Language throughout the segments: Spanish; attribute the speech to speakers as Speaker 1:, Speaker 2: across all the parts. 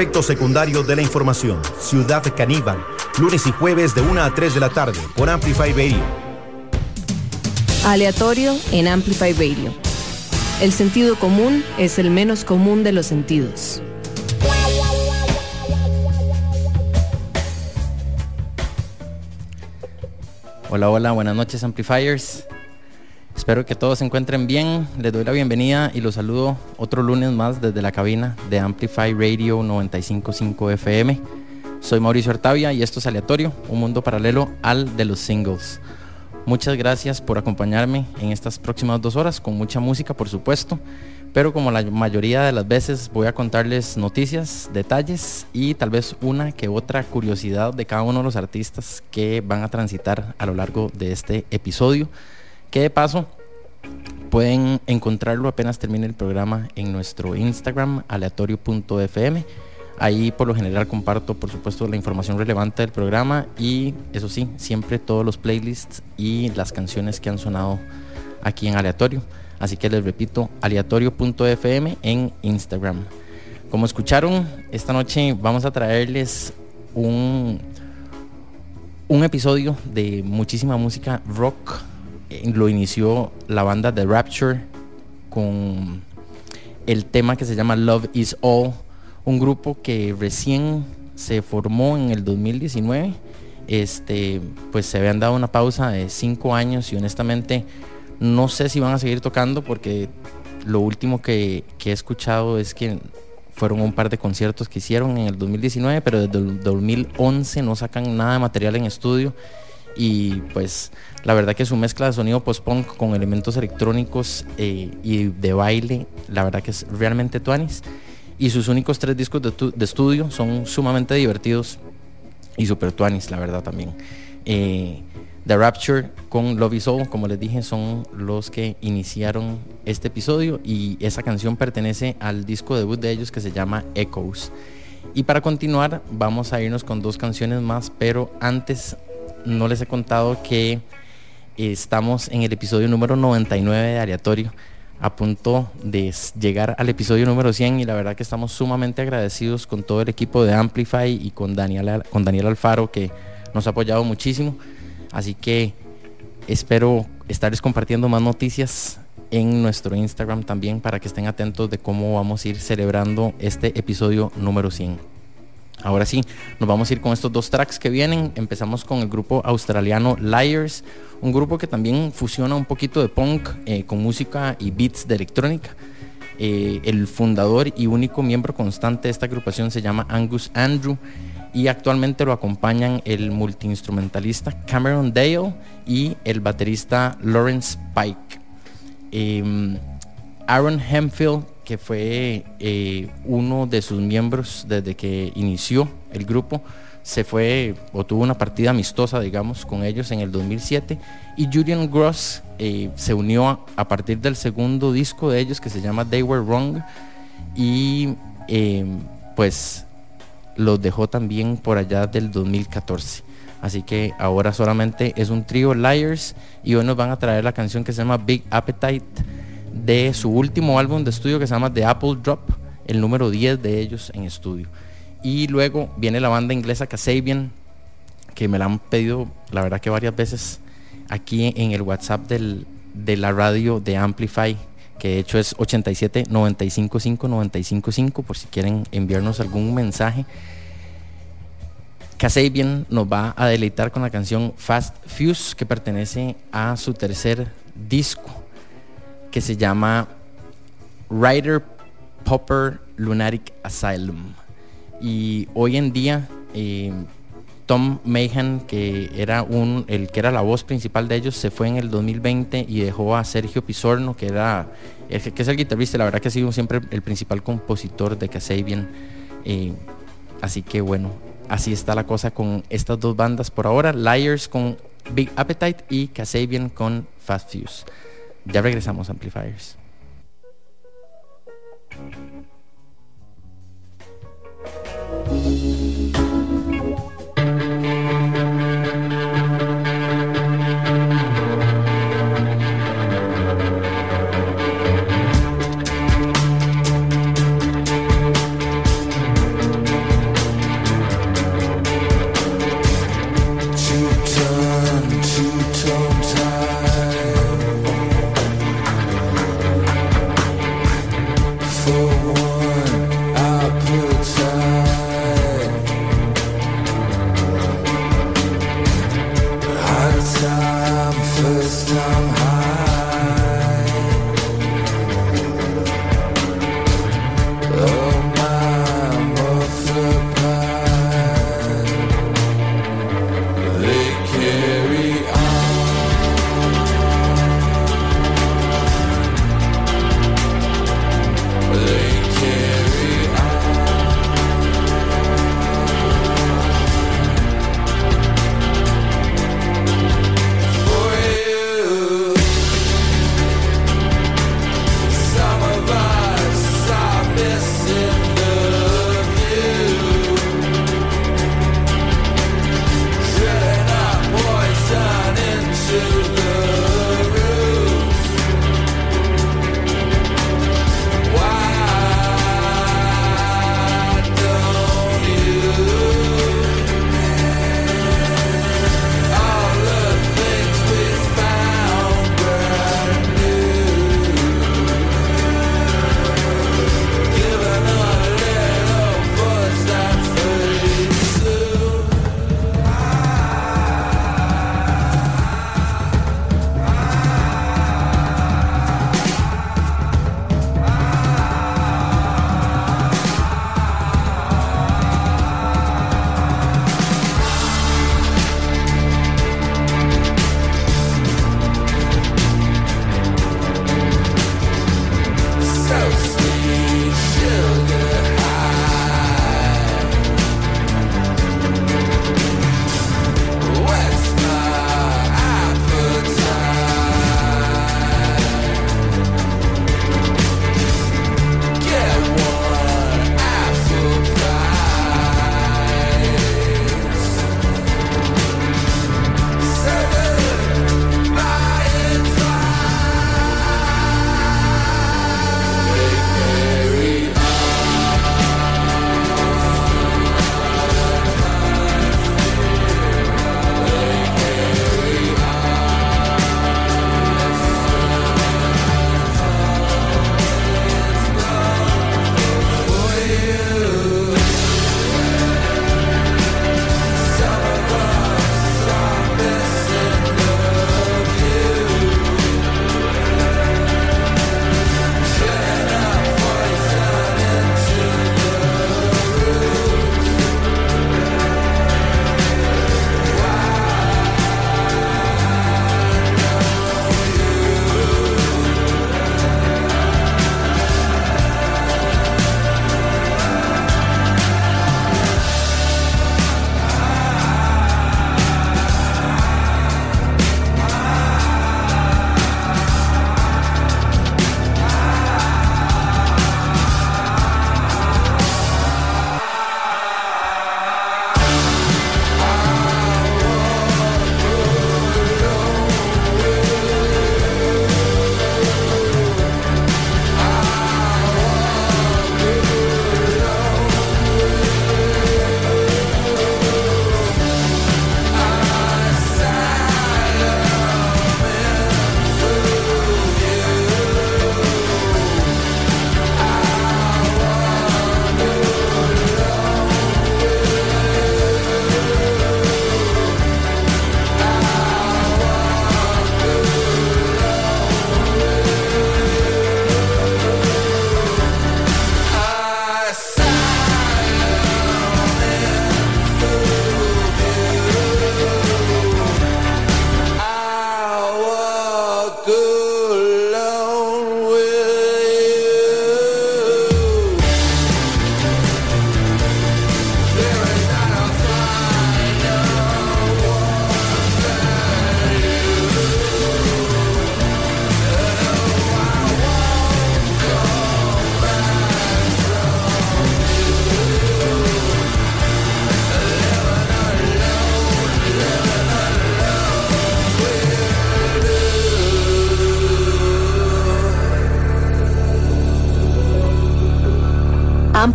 Speaker 1: Efecto secundario de la información. Ciudad Caníbal. Lunes y jueves de 1 a 3 de la tarde por Amplify Radio.
Speaker 2: Aleatorio en Amplify Radio. El sentido común es el menos común de los sentidos.
Speaker 3: Hola, hola, buenas noches Amplifiers. Espero que todos se encuentren bien. Les doy la bienvenida y los saludo otro lunes más desde la cabina de Amplify Radio 955 FM. Soy Mauricio Artavia y esto es Aleatorio, un mundo paralelo al de los singles. Muchas gracias por acompañarme en estas próximas dos horas con mucha música, por supuesto. Pero como la mayoría de las veces voy a contarles noticias, detalles y tal vez una que otra curiosidad de cada uno de los artistas que van a transitar a lo largo de este episodio. Que de paso pueden encontrarlo apenas termine el programa en nuestro Instagram aleatorio.fm. Ahí por lo general comparto por supuesto la información relevante del programa y eso sí, siempre todos los playlists y las canciones que han sonado aquí en aleatorio. Así que les repito, aleatorio.fm en Instagram. Como escucharon, esta noche vamos a traerles un, un episodio de muchísima música rock. Eh, lo inició la banda The Rapture con el tema que se llama Love is All, un grupo que recién se formó en el 2019. Este, pues se habían dado una pausa de cinco años y honestamente no sé si van a seguir tocando porque lo último que, he escuchado es que fueron un par de conciertos que hicieron en el 2019, pero desde el 2011 no sacan nada de material en estudio. Y pues la verdad que su mezcla de sonido post-punk con elementos electrónicos eh, y de baile, la verdad que es realmente tuanis. Y sus únicos tres discos de, estudio son sumamente divertidos y super tuanis, la verdad también. Eh, The Rapture con Love Is All, como les dije, son los que iniciaron este episodio y esa canción pertenece al disco debut de ellos que se llama Echoes. Y para continuar vamos a irnos con dos canciones más, pero antes no les he contado que estamos en el episodio número 99 de Aleatorio, a punto de llegar al episodio número 100 y la verdad que estamos sumamente agradecidos con todo el equipo de Amplify y con Daniel, con Daniel Alfaro que nos ha apoyado muchísimo. Así que espero estarles compartiendo más noticias en nuestro Instagram también para que estén atentos de cómo vamos a ir celebrando este episodio número 100. Ahora sí, nos vamos a ir con estos dos tracks que vienen. Empezamos con el grupo australiano Liars, un grupo que también fusiona un poquito de punk eh, con música y beats de electrónica. Eh, el fundador y único miembro constante de esta agrupación se llama Angus Andrew y actualmente lo acompañan el multiinstrumentalista Cameron Dale y el baterista Lawrence Pike. Em, Aaron Hemfield, que fue eh, uno de sus miembros desde que inició el grupo, se fue o tuvo una partida amistosa, digamos, con ellos en el 2007. Y Julian Gross eh, se unió a, partir del segundo disco de ellos que se llama They Were Wrong. Y em, pues los dejó también por allá del 2014. Así que ahora solamente es un trío Liars y hoy nos van a traer la canción que se llama Big Appetite de su último álbum de estudio que se llama The Apple Drop, el número 10 de ellos en estudio. Y luego viene la banda inglesa Kasabian, que me la han pedido la verdad que varias veces aquí en el WhatsApp de la radio de Amplify, que de hecho es 87 95 5 95 5 por si quieren enviarnos algún mensaje. Kasabian nos va a deleitar con la canción Fast Fuse que pertenece a su tercer disco que se llama Rider Popper Lunatic Asylum. Y hoy en día eh, Tom Mayhan, que era un, el que era la voz principal de ellos, se fue en el 2020 y dejó a Sergio Pisorno, que era que es el guitarrista, la verdad que ha sido siempre el principal compositor de Kasabian. Eh, así que bueno, así está la cosa con estas dos bandas por ahora, Liars con Big Appetite y Kasabian con Fast Fuse. Ya regresamos Amplifiers.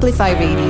Speaker 4: Amplify Radio.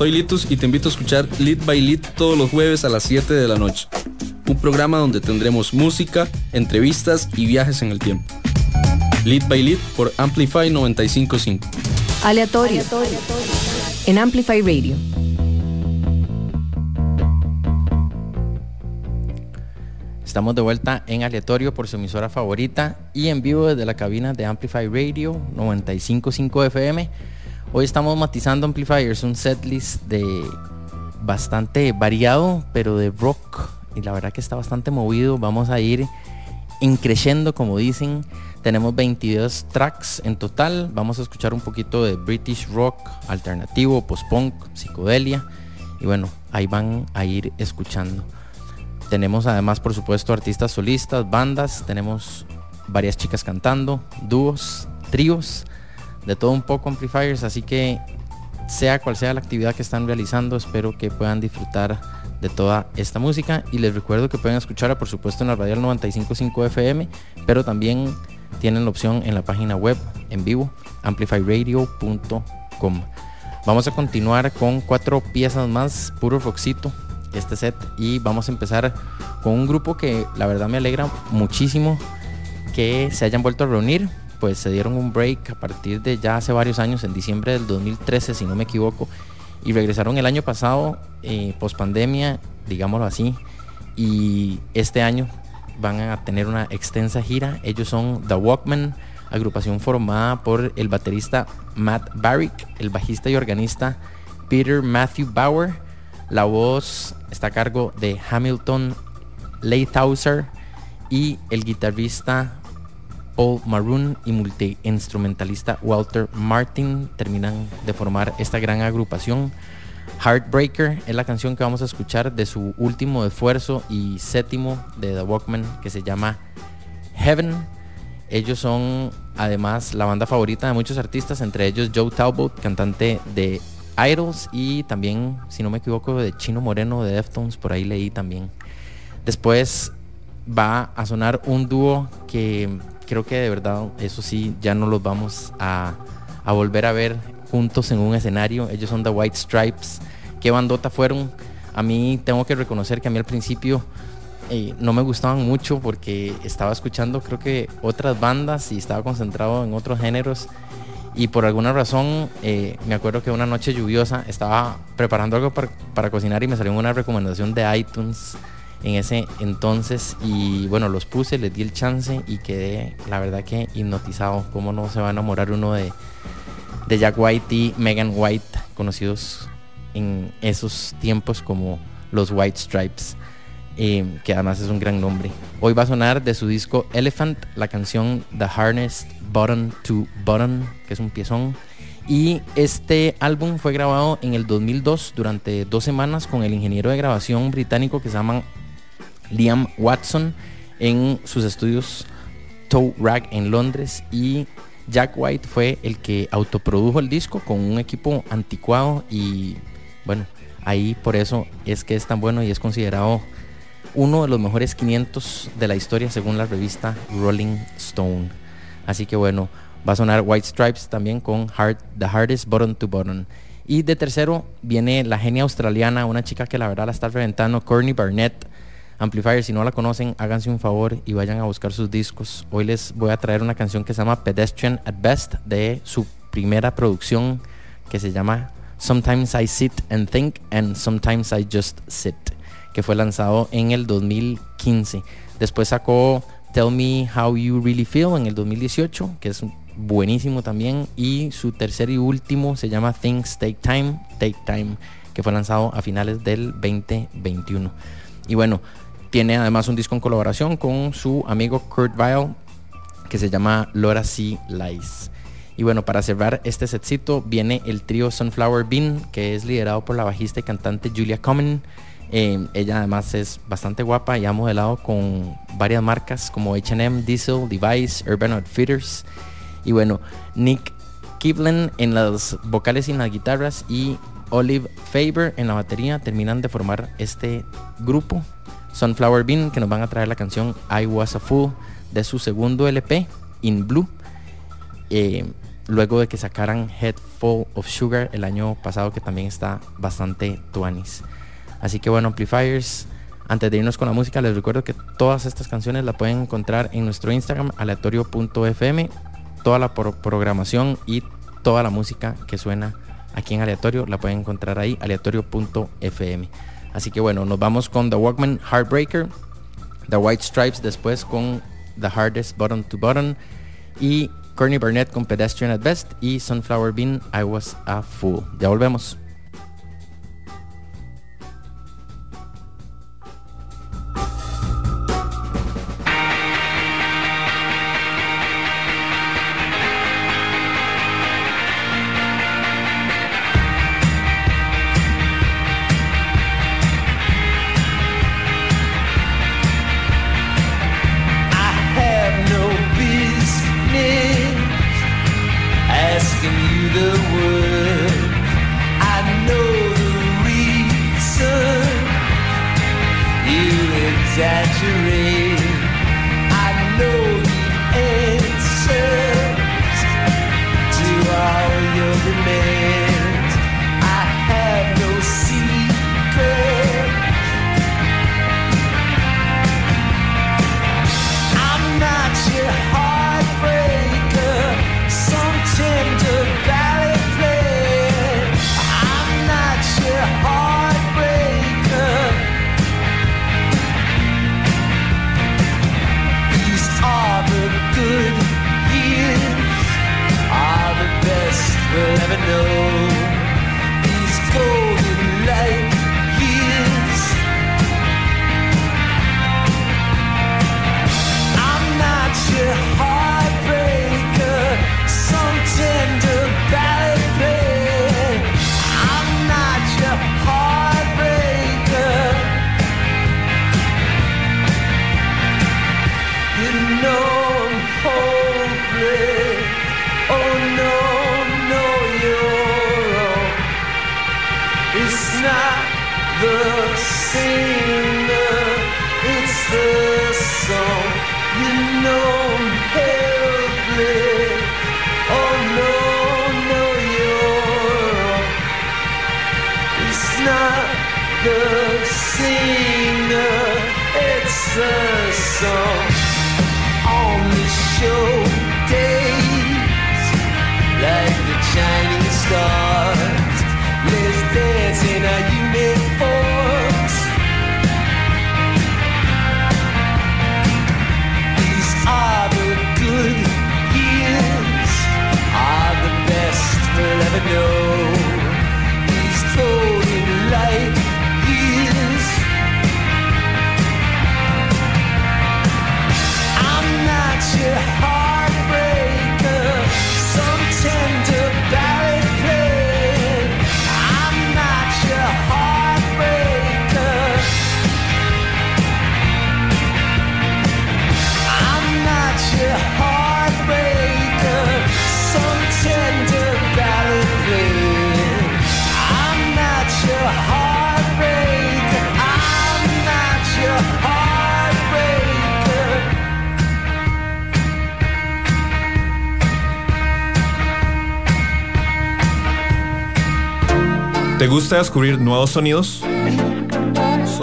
Speaker 5: Soy Litus y te invito a escuchar Lead by Lead todos los jueves a las 7 de la noche. Un programa donde tendremos música, entrevistas y viajes en el tiempo. Lead by Lead por Amplify 955.
Speaker 4: Aleatorio. En Amplify Radio.
Speaker 3: Estamos de vuelta en aleatorio por su emisora favorita y en vivo desde la cabina de Amplify Radio 955 FM Hoy estamos matizando Amplifiers, un setlist de bastante variado, pero de rock. Y la verdad que está bastante movido. Vamos a ir increciendo, como dicen. Tenemos 22 tracks en total. Vamos a escuchar un poquito de British rock, alternativo, post-punk, psicodelia. Y bueno, ahí van a ir escuchando. Tenemos además, por supuesto, artistas solistas, bandas. Tenemos varias chicas cantando, dúos, tríos, de todo un poco amplifiers, así que sea cual sea la actividad que están realizando, espero que puedan disfrutar de toda esta música y les recuerdo que pueden escucharla por supuesto en la radio 955 FM, pero también tienen la opción en la página web en vivo amplifyradio.com. Vamos a continuar con cuatro piezas más, puro rockcito este set y vamos a empezar con un grupo que la verdad me alegra muchísimo que se hayan vuelto a reunir pues se dieron un break a partir de ya hace varios años, en diciembre del 2013 si no me equivoco, y regresaron el año pasado, eh, post pandemia, digámoslo así, y este año van a tener una extensa gira. Ellos son The Walkman, agrupación formada por el baterista Matt Barrick, el bajista y organista Peter Matthew Bauer, la voz está a cargo de Hamilton Leithauser y el guitarrista Paul Maroon y multiinstrumentalista Walter Martin terminan de formar esta gran agrupación. Heartbreaker es la canción que vamos a escuchar de su último esfuerzo y séptimo de The Walkman que se llama Heaven. Ellos son además la banda favorita de muchos artistas, entre ellos Joe Talbot, cantante de Idols y también, si no me equivoco, de Chino Moreno de Deftones, por ahí leí también. Después va a sonar un dúo que creo que de verdad, eso sí, ya no los vamos a, volver a ver juntos en un escenario. Ellos son The White Stripes. ¿Qué bandota fueron? A mí tengo que reconocer que a mí al principio eh, no me gustaban mucho porque estaba escuchando creo que otras bandas y estaba concentrado en otros géneros. Y por alguna razón, eh, me acuerdo que una noche lluviosa estaba preparando algo para, para cocinar y me salió una recomendación de iTunes en ese entonces y bueno, los puse, les di el chance y quedé la verdad que hipnotizado. ¿Cómo no se va a enamorar uno de, de Jack White y Megan White, conocidos en esos tiempos como los White Stripes? Eh, que además es un gran nombre. Hoy va a sonar de su disco Elephant la canción The Harnessed Button to Button, que es un piezón. Y este álbum fue grabado en el 2002 durante dos semanas con el ingeniero de grabación británico que se llama Liam Watson en sus estudios Toe Rag en Londres y Jack White fue el que autoprodujo el disco con un equipo anticuado y bueno, ahí por eso es que es tan bueno y es considerado uno de los mejores 500 de la historia según la revista Rolling Stone. Así que bueno, va a sonar White Stripes también con The Hardest Button to Button. Y de tercero viene la genia australiana, una chica que la verdad la está reventando, Courtney Barnett Amplifier, si no la conocen, háganse un favor y vayan a buscar sus discos. Hoy les voy a traer una canción que se llama Pedestrian at Best de su primera producción que se llama Sometimes I Sit and Think and Sometimes I Just Sit, que fue lanzado en el 2015. Después sacó Tell Me How You Really Feel en el 2018, que es buenísimo también. Y su tercer y último se llama Things Take Time, Take Time, que fue lanzado a finales del 2021. Y bueno, tiene además un disco en colaboración con su amigo Kurt Vile que se llama Laura C. Lies. Y bueno, para cerrar este setcito viene el trío Sunflower Bean, que es liderado por la bajista y cantante Julia Common. Eh, ella además es bastante guapa y ha modelado con varias marcas como HM, Diesel, Device, Urban Outfitters. Y bueno, Nick Kivlen en las vocales y en las guitarras y Olive Faber en la batería terminan de formar este grupo Sunflower Bean, que nos van a traer la canción I Was a Fool de su segundo LP, In Blue. Eh, luego de que sacaran Head Full of Sugar el año pasado, que también está bastante tuanis. Así que bueno, Amplifiers, antes de irnos con la música, les recuerdo que todas estas canciones las pueden encontrar en nuestro Instagram, aleatorio.fm. Toda la programación y toda la música que suena aquí en aleatorio la pueden encontrar ahí, aleatorio.fm. Así que bueno, nos vamos con The Walkman Heartbreaker, The White Stripes después con The Hardest Button to Button y Courtney Burnett con Pedestrian at Best y Sunflower Bean I Was a Fool. Ya volvemos.
Speaker 6: Gusta descubrir nuevos sonidos?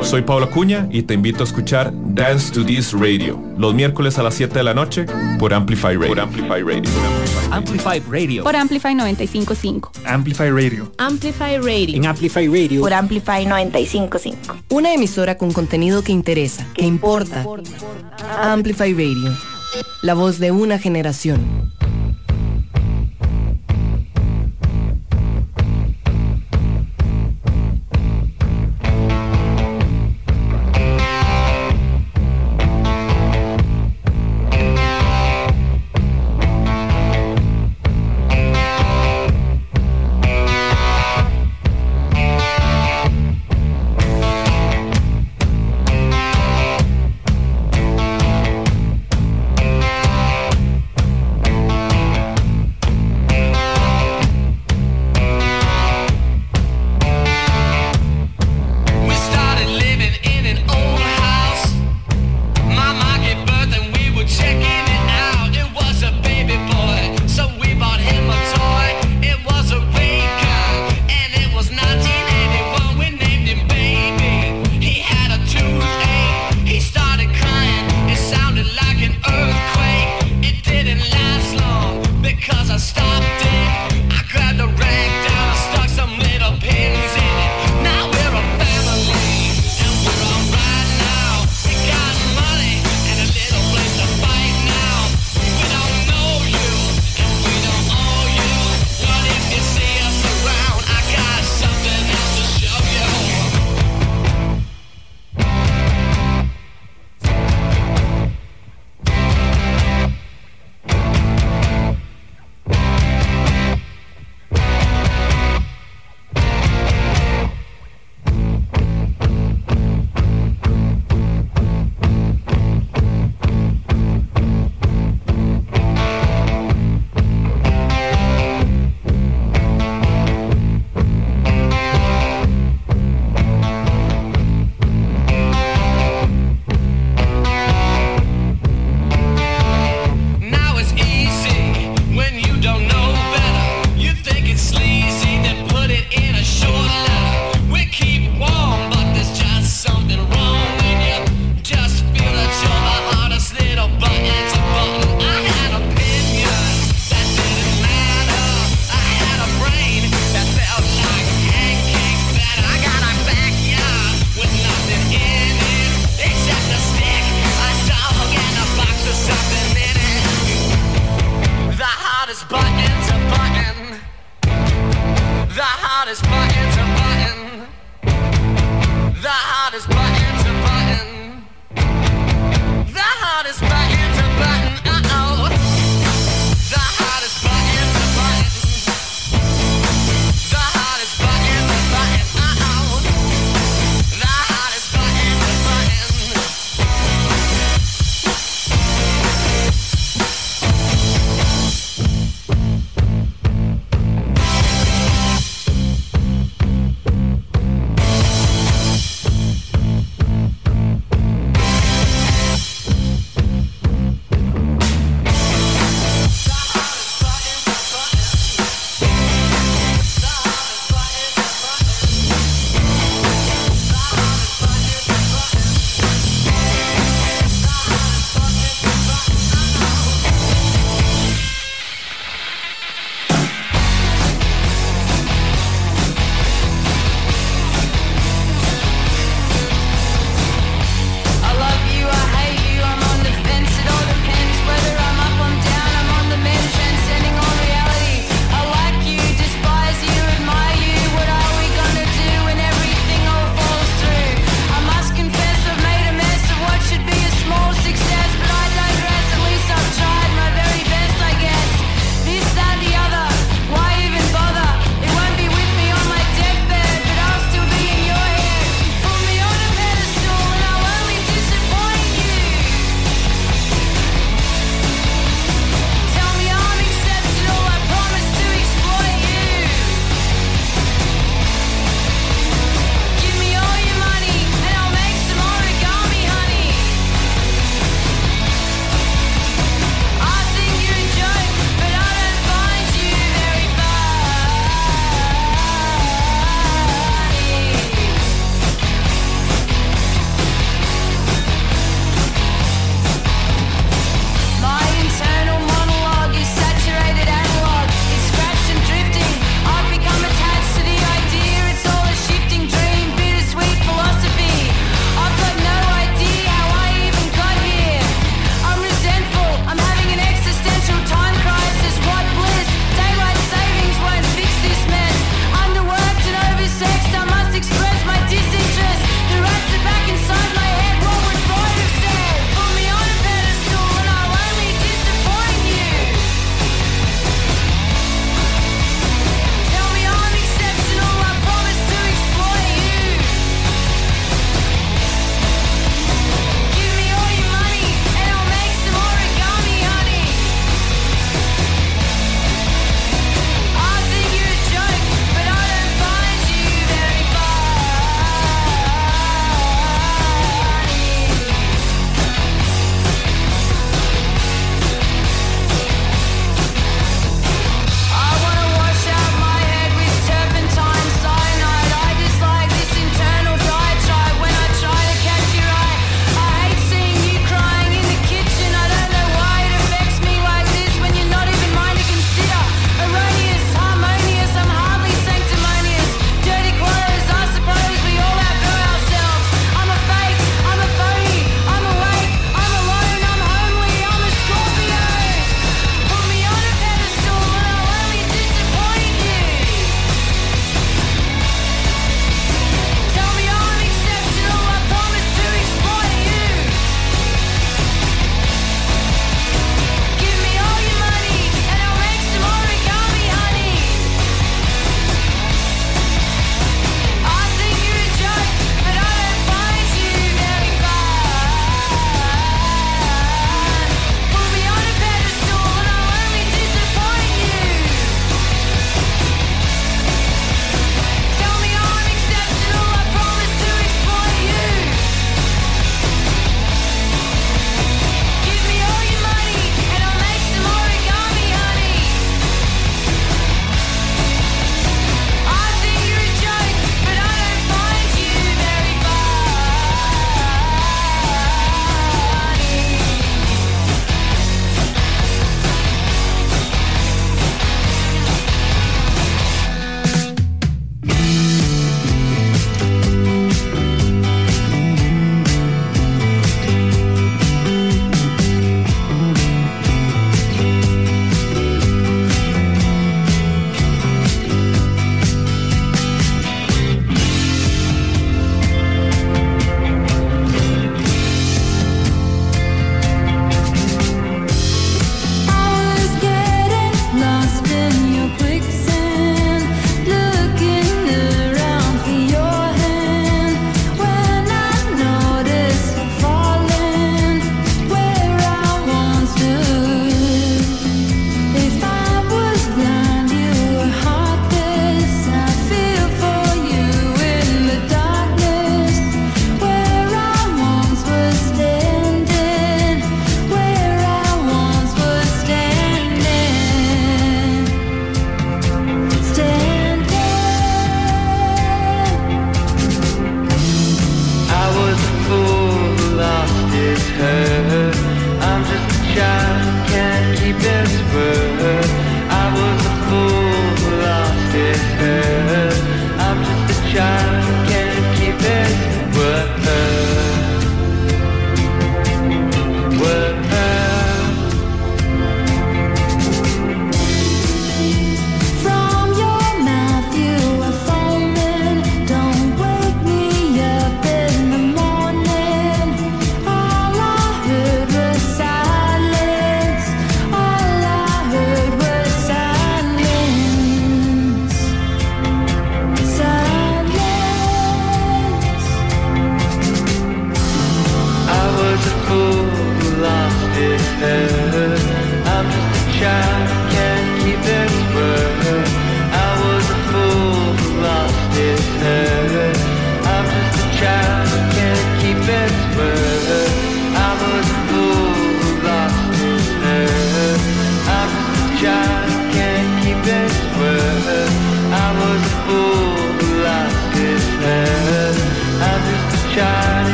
Speaker 6: Soy, Pablo Cuña y te invito a escuchar Dance to This Radio los miércoles a las 7 de la noche por Amplify Radio. Por Amplify Radio.
Speaker 5: Amplify Radio.
Speaker 7: Por Amplify 955.
Speaker 8: Amplify Radio.
Speaker 9: Amplify Radio.
Speaker 10: En Amplify Radio.
Speaker 11: Por Amplify 955.
Speaker 12: Una emisora con contenido que interesa, que importa. Amplify Radio. La voz de una generación.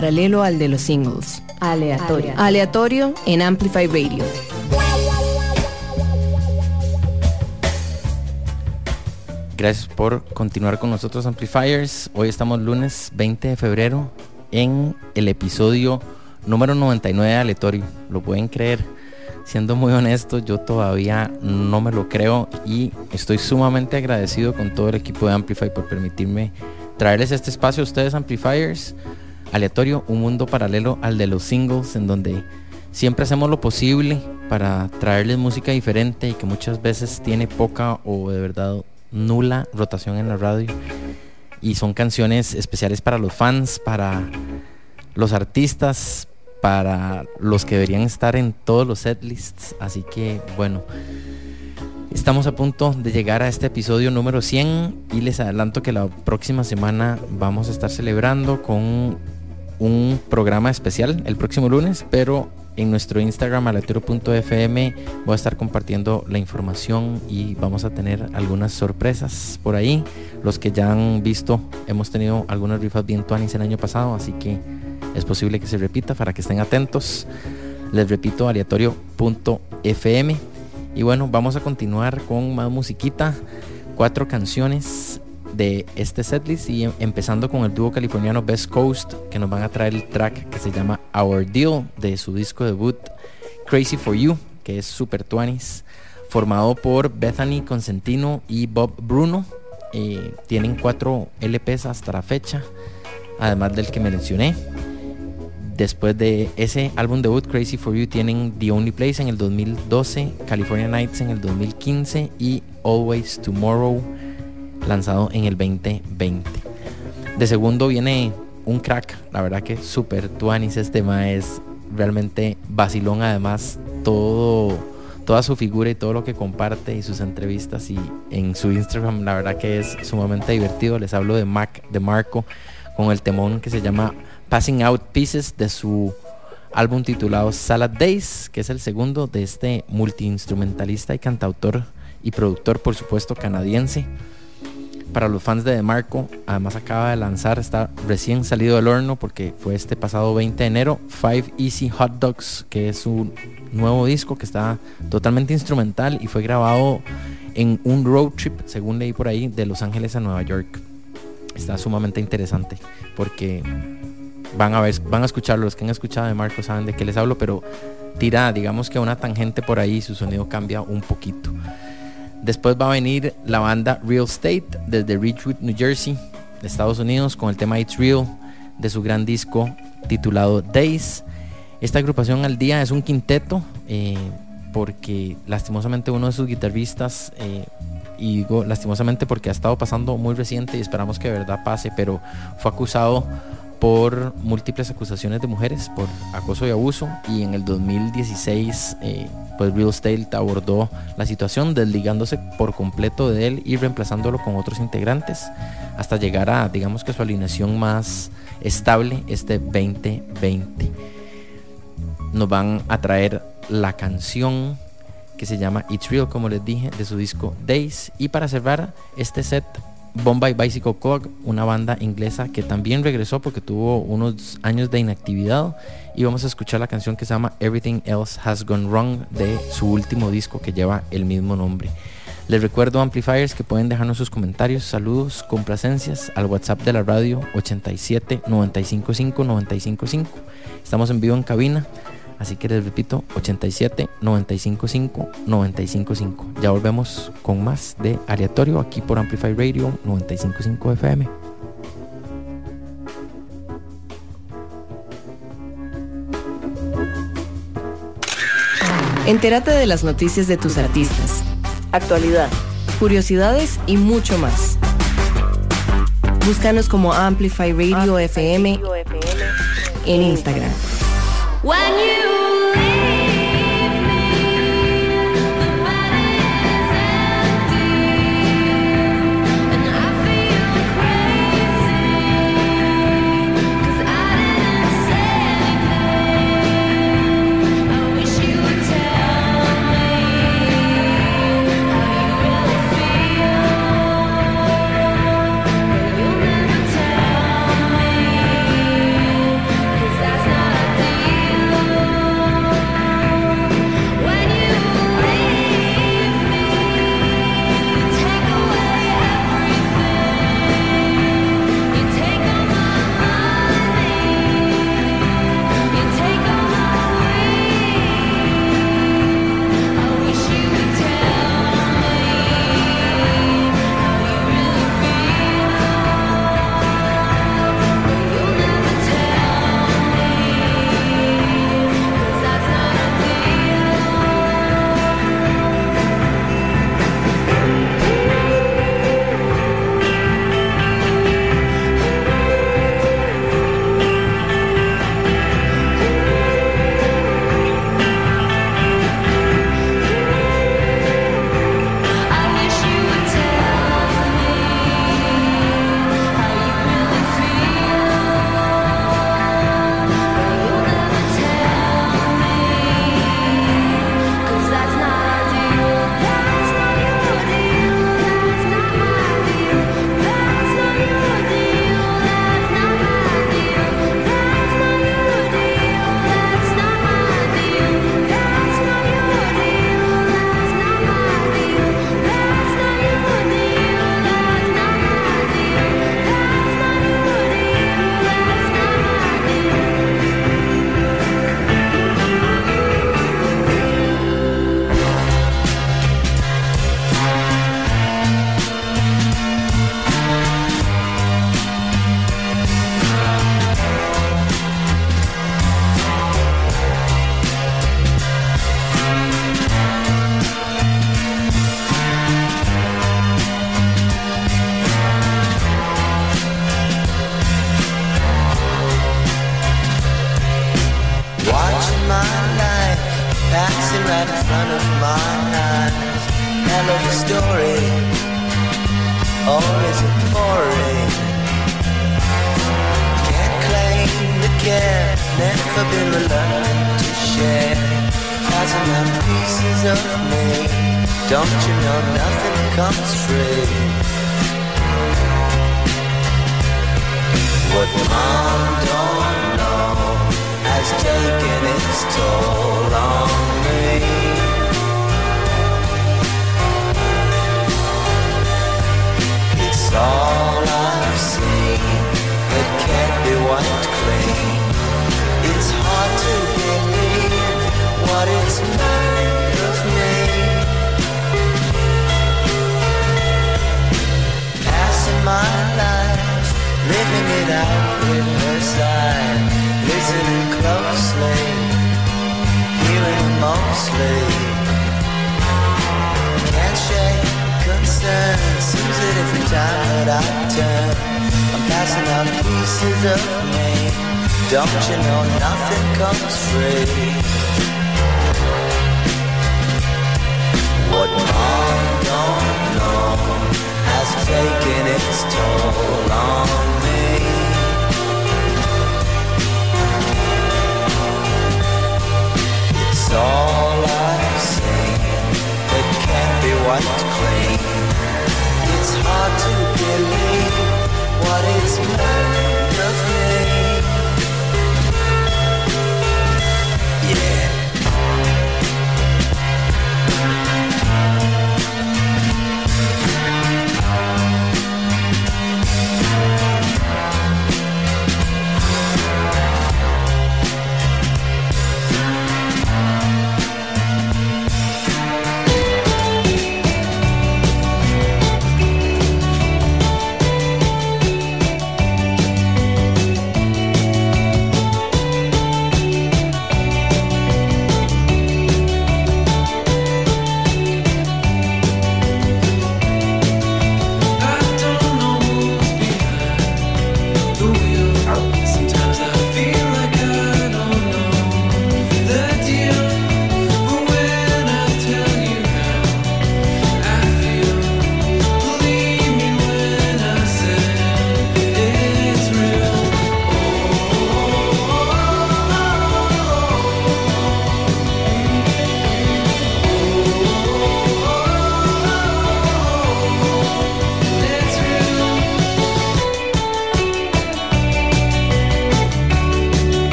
Speaker 4: Paralelo al de los singles. Aleatorio. Aleatorio en Amplify Radio.
Speaker 3: Gracias por continuar con nosotros Amplifiers. Hoy estamos lunes 20 de febrero en el episodio número 99 de Aleatorio. ¿Lo pueden creer? Siendo muy honesto, yo todavía no me lo creo y estoy sumamente agradecido con todo el equipo de Amplify por permitirme traerles este espacio a ustedes Amplifiers. Aleatorio, un mundo paralelo al de los singles en donde siempre hacemos lo posible para traerles música diferente y que muchas veces tiene poca o de verdad nula rotación en la radio. Y son canciones especiales para los fans, para los artistas, para los que deberían estar en todos los setlists. Así que bueno, estamos a punto de llegar a este episodio número 100 y les adelanto que la próxima semana vamos a estar celebrando con un programa especial el próximo lunes, pero en nuestro Instagram alatero.fm voy a estar compartiendo la información y vamos a tener algunas sorpresas por ahí. Los que ya han visto, hemos tenido algunas rifas bien tuanis el año pasado, así que es posible que se repita para que estén atentos. Les repito, aleatorio.fm. Y bueno, vamos a continuar con más musiquita. Cuatro canciones de este setlist y em- empezando con el dúo californiano Best Coast que nos van a traer el track que se llama Our Deal de su disco debut Crazy for You que es super tuanis formado por Bethany Consentino y Bob Bruno. Eh, tienen cuatro LPs hasta la fecha además del que mencioné. Después de ese álbum debut Crazy for You tienen The Only Place en el 2012 California Nights en el 2015 y Always Tomorrow lanzado en el 2020. De segundo viene un crack, la verdad que super tuanis este tema es realmente vacilón además todo toda su figura y todo lo que comparte y sus entrevistas y en su Instagram la verdad que es sumamente divertido. Les hablo de Mac de Marco con el temón que se llama Passing Out Pieces de su álbum titulado Salad Days, que es el segundo de este multiinstrumentalista y cantautor y productor por supuesto canadiense para los fans de DeMarco. Además acaba de lanzar, está recién salido del horno porque fue este pasado 20 de enero, Five Easy Hot Dogs, que es un nuevo disco que está totalmente instrumental y fue grabado en un road trip, según leí por ahí, de Los Ángeles a Nueva York. Está sumamente interesante porque van a ver, van a escucharlo. Los que han escuchado de Marco saben de qué les hablo, pero tira, digamos que una tangente por ahí, su sonido cambia un poquito. Después va a venir la banda Real State desde Ridgewood, New Jersey, Estados Unidos, con el tema It's Real de su gran disco titulado Days. Esta agrupación al día es un quinteto eh, porque lastimosamente uno de sus guitarristas, eh, y digo lastimosamente porque ha estado pasando muy reciente y esperamos que de verdad pase, pero fue acusado por múltiples acusaciones de mujeres por acoso y abuso y en el 2016 eh, pues Real Estate abordó la situación desligándose por completo de él y reemplazándolo con otros integrantes hasta llegar a digamos que su alineación más estable este 2020 nos van a traer la canción que se llama It's Real como les dije de su disco Days. Y para cerrar este set Bombay Bicycle Club, una banda inglesa que también regresó porque tuvo unos años de inactividad. Y vamos a escuchar la canción que se llama Everything Else Has Gone Wrong de su último disco que lleva el mismo nombre. Les recuerdo Amplifiers que pueden dejarnos sus comentarios, saludos, complacencias al WhatsApp de la radio 87 955 955. Estamos en vivo en cabina. Así que les repito, 87 955 955. Ya volvemos con más de aleatorio aquí por Amplify Radio 955 FM.
Speaker 4: Entérate de las noticias de tus artistas,
Speaker 12: Actualidad.
Speaker 4: curiosidades y mucho más. Búscanos como Amplify Radio FM en Instagram.
Speaker 13: When you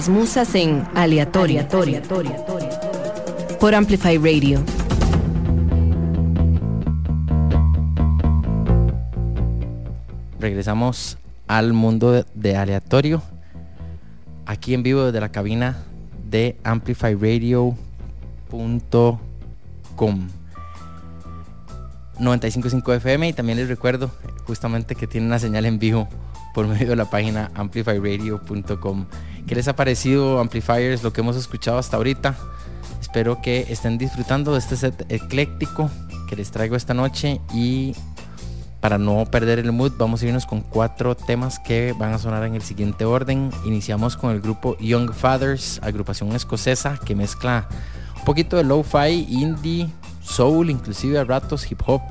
Speaker 4: las musas en aleatorio. Por Amplify Radio.
Speaker 3: Regresamos al mundo de, de aleatorio. Aquí en vivo desde la cabina de amplifyradio.com. 95.5 FM y también les recuerdo justamente que tiene una señal en vivo por medio de la página amplifyradio.com. ¿Qué les ha parecido Amplifiers lo que hemos escuchado hasta ahorita? Espero que estén disfrutando de este set ecléctico que les traigo esta noche y para no perder el mood vamos a irnos con cuatro temas que van a sonar en el siguiente orden. Iniciamos con el grupo Young Fathers, agrupación escocesa que mezcla un poquito de lo-fi, indie, soul, inclusive a ratos hip hop.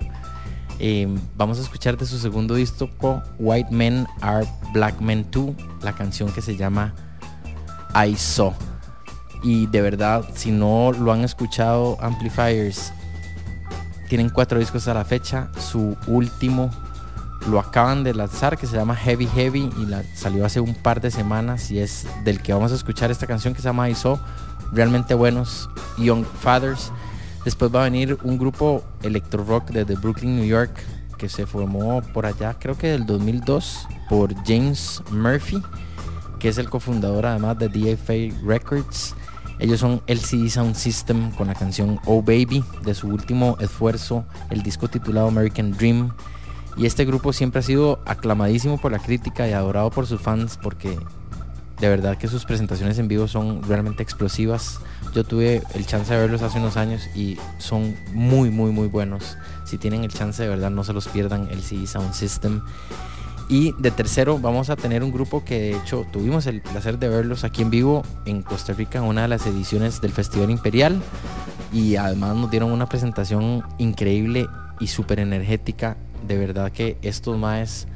Speaker 3: Eh, vamos a escuchar de su segundo disco White Men Are Black Men Too, la canción que se llama I Saw. Y de verdad, si no lo han escuchado, Amplifiers, tienen cuatro discos a la fecha. Su último lo acaban de lanzar, que se llama Heavy Heavy, y la, salió hace un par de semanas. Y es del que vamos a escuchar esta canción que se llama I Saw. Realmente buenos, Young Fathers. Después va a venir un grupo electro rock desde Brooklyn, New York, que se formó por allá, creo que del 2002, por James Murphy, que es el cofundador además de DFA Records. Ellos son LCD Sound System con la canción Oh Baby de su último esfuerzo, el disco titulado American Dream. Y este grupo siempre ha sido aclamadísimo por la crítica y adorado por sus fans porque de verdad que sus presentaciones en vivo son realmente explosivas. Yo tuve el chance de verlos hace unos años y son muy, muy, muy buenos. Si tienen el chance de verdad, no se los pierdan, el CD Sound System. Y de tercero vamos a tener un grupo que de hecho tuvimos el placer de verlos aquí en vivo en Costa Rica en una de las ediciones del Festival Imperial. Y además nos dieron una presentación increíble y súper energética. De verdad que estos maes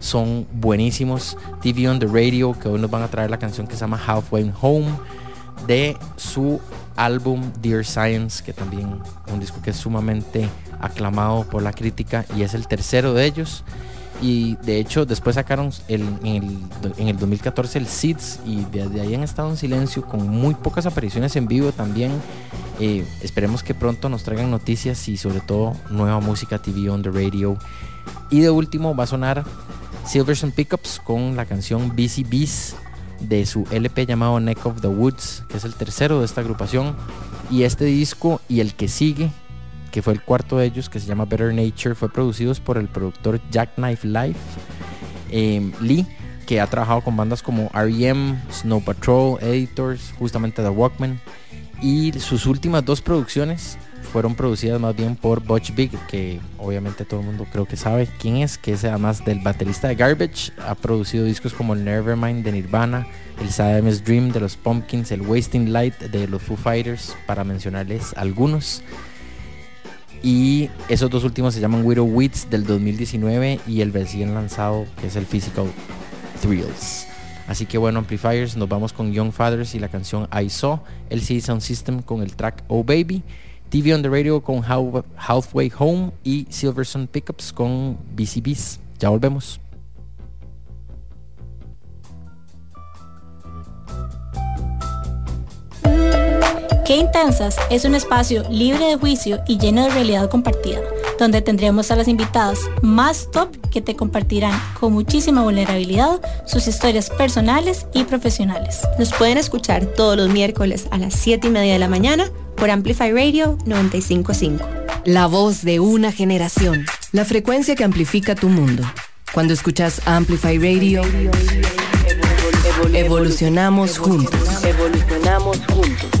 Speaker 3: son buenísimos. TV on the Radio, que hoy nos van a traer la canción que se llama Halfway Home de su álbum Dear Science, que también un disco que es sumamente aclamado por la crítica y es el tercero de ellos. Y de hecho después sacaron el- en, el, en el 2014 el Seeds y desde ahí han estado en silencio con muy pocas apariciones en vivo también. Eh, esperemos que pronto nos traigan noticias y sobre todo nueva música TV on the radio. Y de último va a sonar Silverson Pickups con la canción Busy Bees de su LP llamado Neck of the Woods, que es el tercero de esta agrupación. Y este disco y el que sigue, que fue el cuarto de ellos, que se llama Better Nature, fue producidos por el productor Jackknife Life eh, Lee, que ha trabajado con bandas como REM, Snow Patrol, Editors, justamente The Walkman. Y sus últimas dos producciones fueron producidas más bien por Butch Big, que obviamente todo el mundo creo que sabe quién es, que es además del baterista de Garbage, ha producido discos como el Nevermind de Nirvana, el Siamese Dream de los Pumpkins, el Wasting Light de los Foo Fighters, para mencionarles algunos. Y esos dos últimos se llaman Widow Weeds del 2019 y el recién lanzado que es el Physical Thrills. Así que bueno, Amplifiers, nos vamos con Young Fathers y la canción I Saw, el CD Sound System con el track Oh Baby, TV on the Radio con Halfway Home y Silverson Pickups con BCBs. Ya volvemos.
Speaker 14: Qué Intensas es un espacio libre de juicio y lleno de realidad compartida, donde tendremos a las invitadas más top que te compartirán con muchísima vulnerabilidad sus historias personales y profesionales.
Speaker 11: Nos pueden escuchar todos los miércoles a las 7 y media de la mañana por Amplify Radio 955.
Speaker 12: La voz de una generación. La frecuencia que amplifica tu mundo. Cuando escuchas Amplify Radio, evolucionamos juntos.
Speaker 15: Evolucionamos juntos.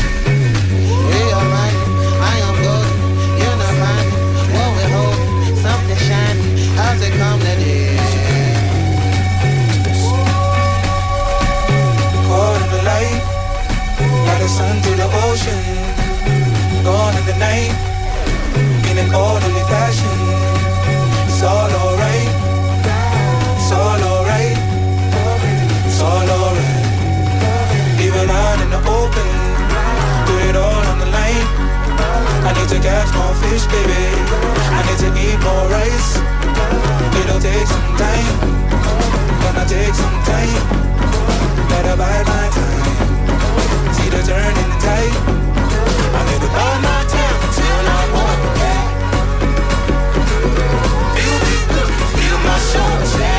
Speaker 16: ocean. Gone in the night, in an orderly fashion. It's all alright, it's all alright, it's all alright. Even out in the open, put it all on the line. I need to catch more fish, baby. I need to eat more rice. It'll take some time, gonna take some time. Better bide my time. Turn in the tide. I need to buy my time until I. Feel feel my soul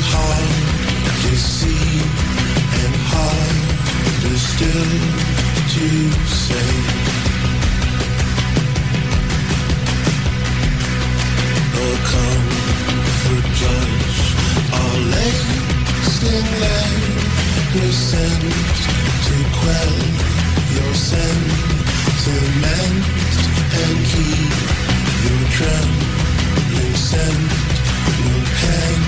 Speaker 17: hard to see and hard still to lasting to quell your sentiment and keep your trembling scent, your hand.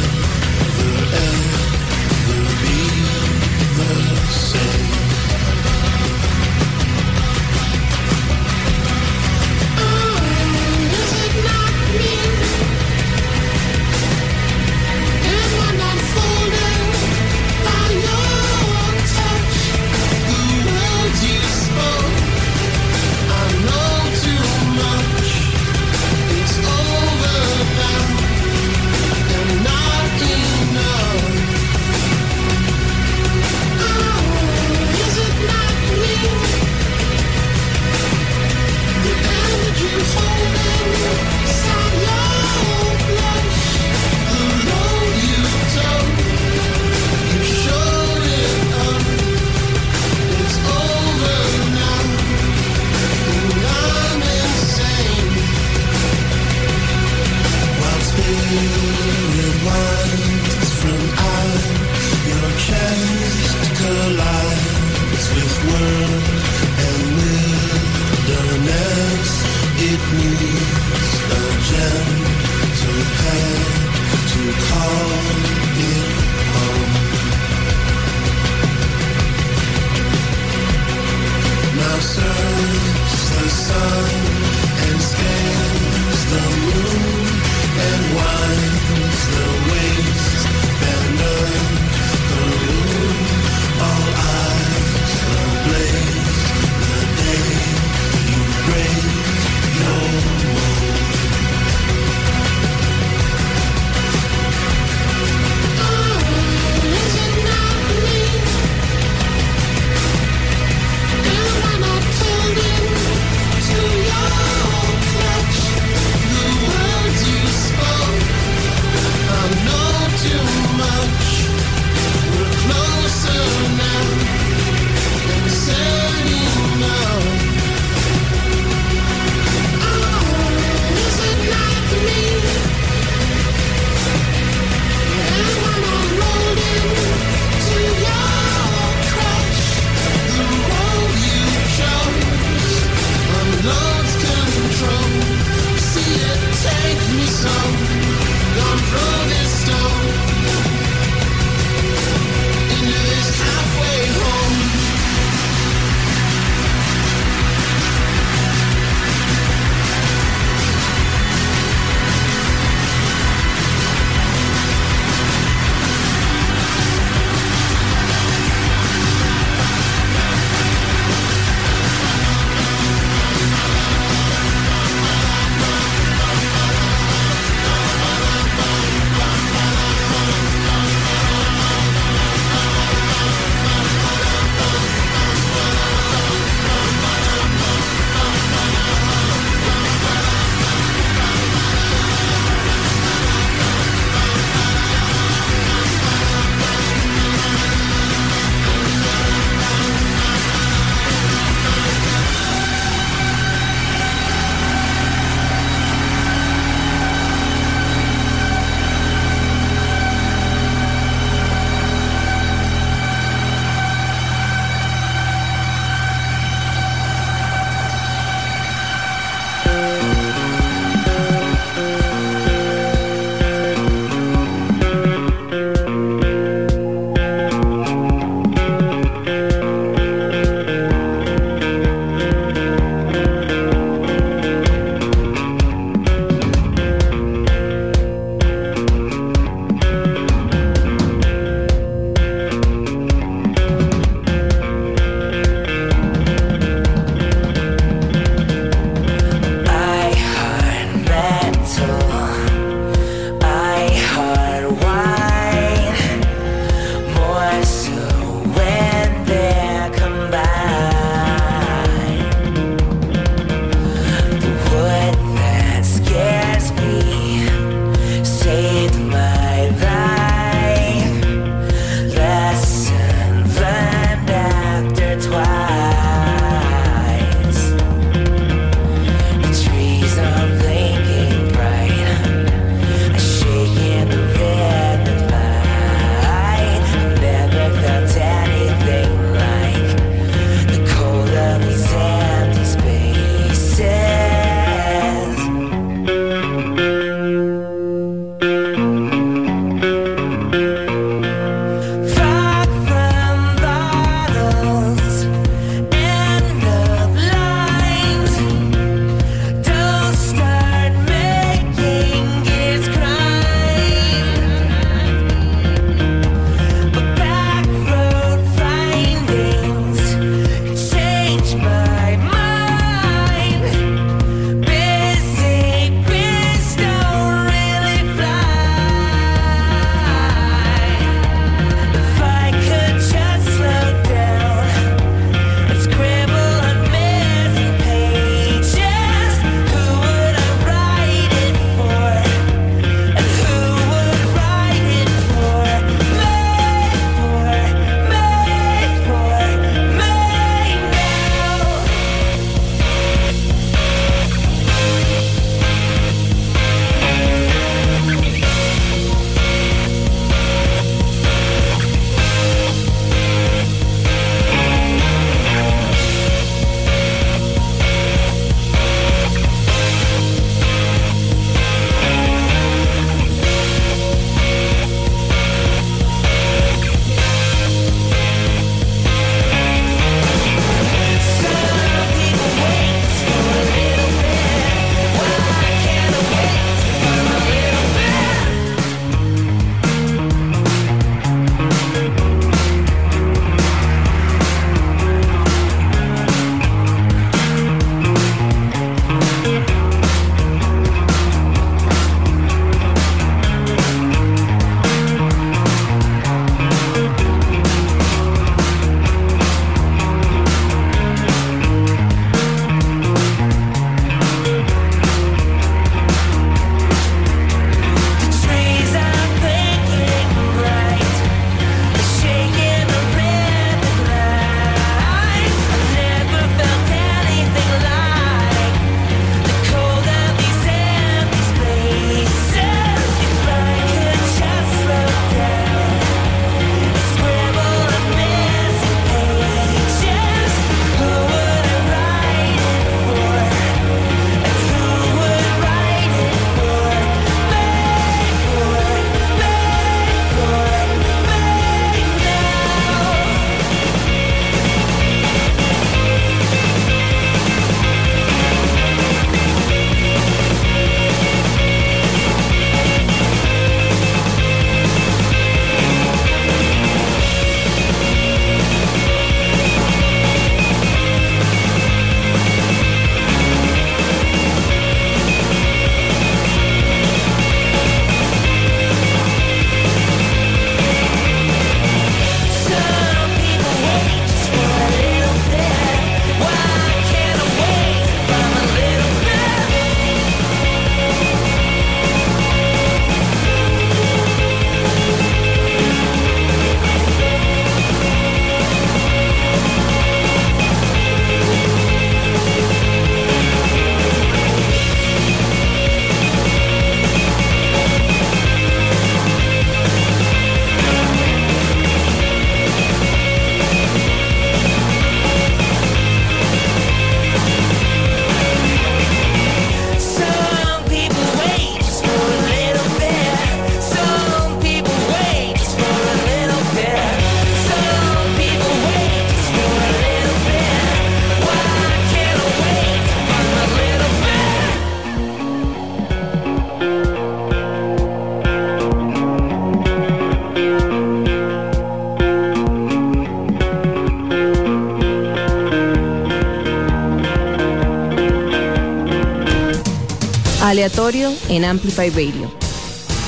Speaker 4: En Amplify Radio.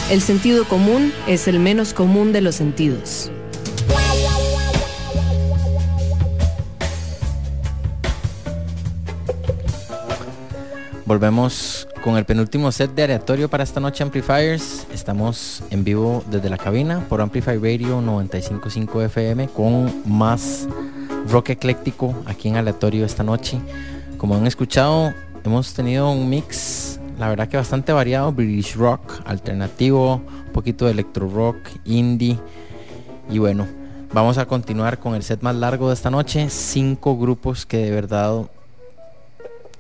Speaker 4: El sentido común es el menos común de los sentidos.
Speaker 3: Volvemos con el penúltimo set de aleatorio para esta noche Amplifiers. Estamos en vivo desde la cabina por Amplify Radio 955 FM con más rock ecléctico aquí en aleatorio esta noche. Como han escuchado, hemos tenido un mix, la verdad que bastante variado, British rock, alternativo, un poquito de electro rock, indie y bueno, vamos a continuar con el set más largo de esta noche, cinco grupos que de verdad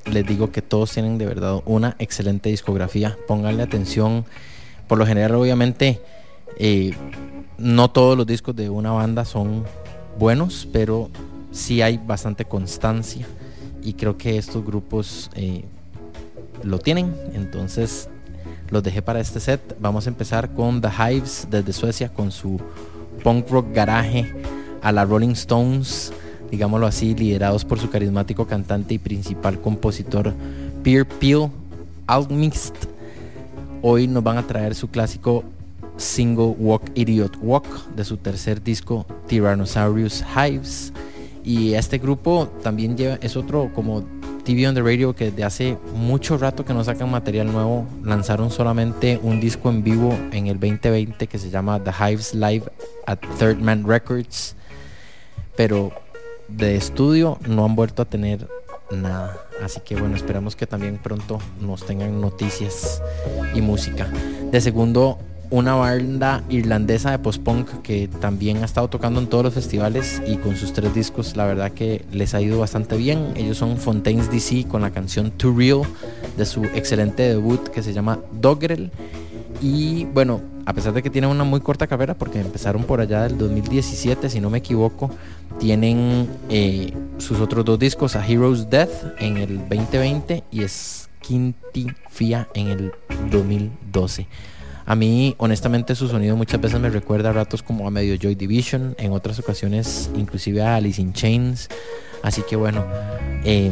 Speaker 3: les digo que todos tienen de verdad una excelente discografía. Pónganle atención. Por lo general, obviamente, eh, no todos los discos de una banda son buenos, pero sí hay bastante constancia. Y creo que estos grupos eh, lo tienen. Entonces, los dejé para este set. Vamos a empezar con The Hives desde Suecia con su punk rock garaje a la Rolling Stones digámoslo así, liderados por su carismático cantante y principal compositor Pierre Peel Almist. Hoy nos van a traer su clásico single Walk Idiot Walk de su tercer disco Tyrannosaurus Hives. Y este grupo también lleva, es otro como TV on the Radio que desde hace mucho rato que no sacan material nuevo. Lanzaron solamente un disco en vivo en el 2020 que se llama The Hives Live at Third Man Records. Pero de estudio no han vuelto a tener nada. Así que bueno, esperamos que también pronto nos tengan noticias y música. De segundo, una banda irlandesa de post-punk que también ha estado tocando en todos los festivales y con sus tres discos la verdad que les ha ido bastante bien. Ellos son Fontaines DC con la canción Too Real de su excelente debut que se llama Dogrel. Y bueno, a pesar de que tienen una muy corta carrera, porque empezaron por allá del 2017, si no me equivoco, tienen eh, sus otros dos discos, A Hero's Death en el 2020 y Skinty Fia en el 2012. A mí, honestamente, su sonido muchas veces me recuerda a ratos como a medio Joy Division, en otras ocasiones inclusive a Alice in Chains. Así que bueno, eh,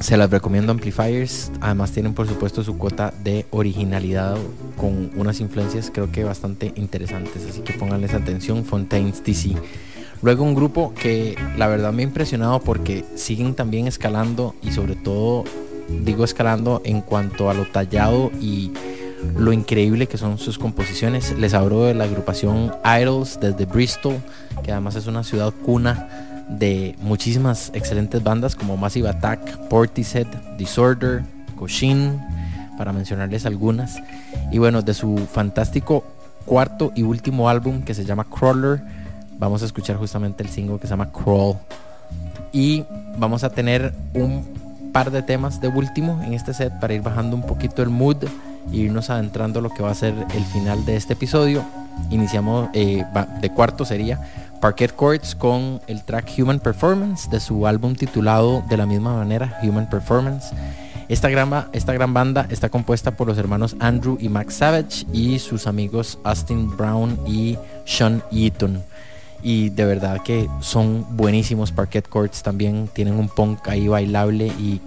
Speaker 3: se las recomiendo Amplifiers. Además tienen por supuesto su cuota de originalidad con unas influencias creo que bastante interesantes. Así que pónganles atención, Fontaines DC. Luego un grupo que la verdad me ha impresionado porque siguen también escalando y sobre todo digo escalando en cuanto a lo tallado y lo increíble que son sus composiciones. Les hablo de la agrupación Idols desde Bristol, que además es una ciudad cuna de muchísimas excelentes bandas como Massive Attack, Portishead, Disorder, Cochin, para mencionarles algunas. Y bueno, de su fantástico cuarto y último álbum que se llama Crawler, vamos a escuchar justamente el single que se llama Crawl. Y vamos a tener un par de temas de último en este set para ir bajando un poquito el mood e irnos adentrando lo que va a ser el final de este episodio. Iniciamos eh, de cuarto sería Parquet Courts con el track Human Performance de su álbum titulado de la misma manera Human Performance. Esta gran, esta gran banda está compuesta por los hermanos Andrew y Max Savage y sus amigos Austin Brown y Sean Eaton. Y de verdad que son buenísimos Parquet Courts, también tienen un punk ahí bailable y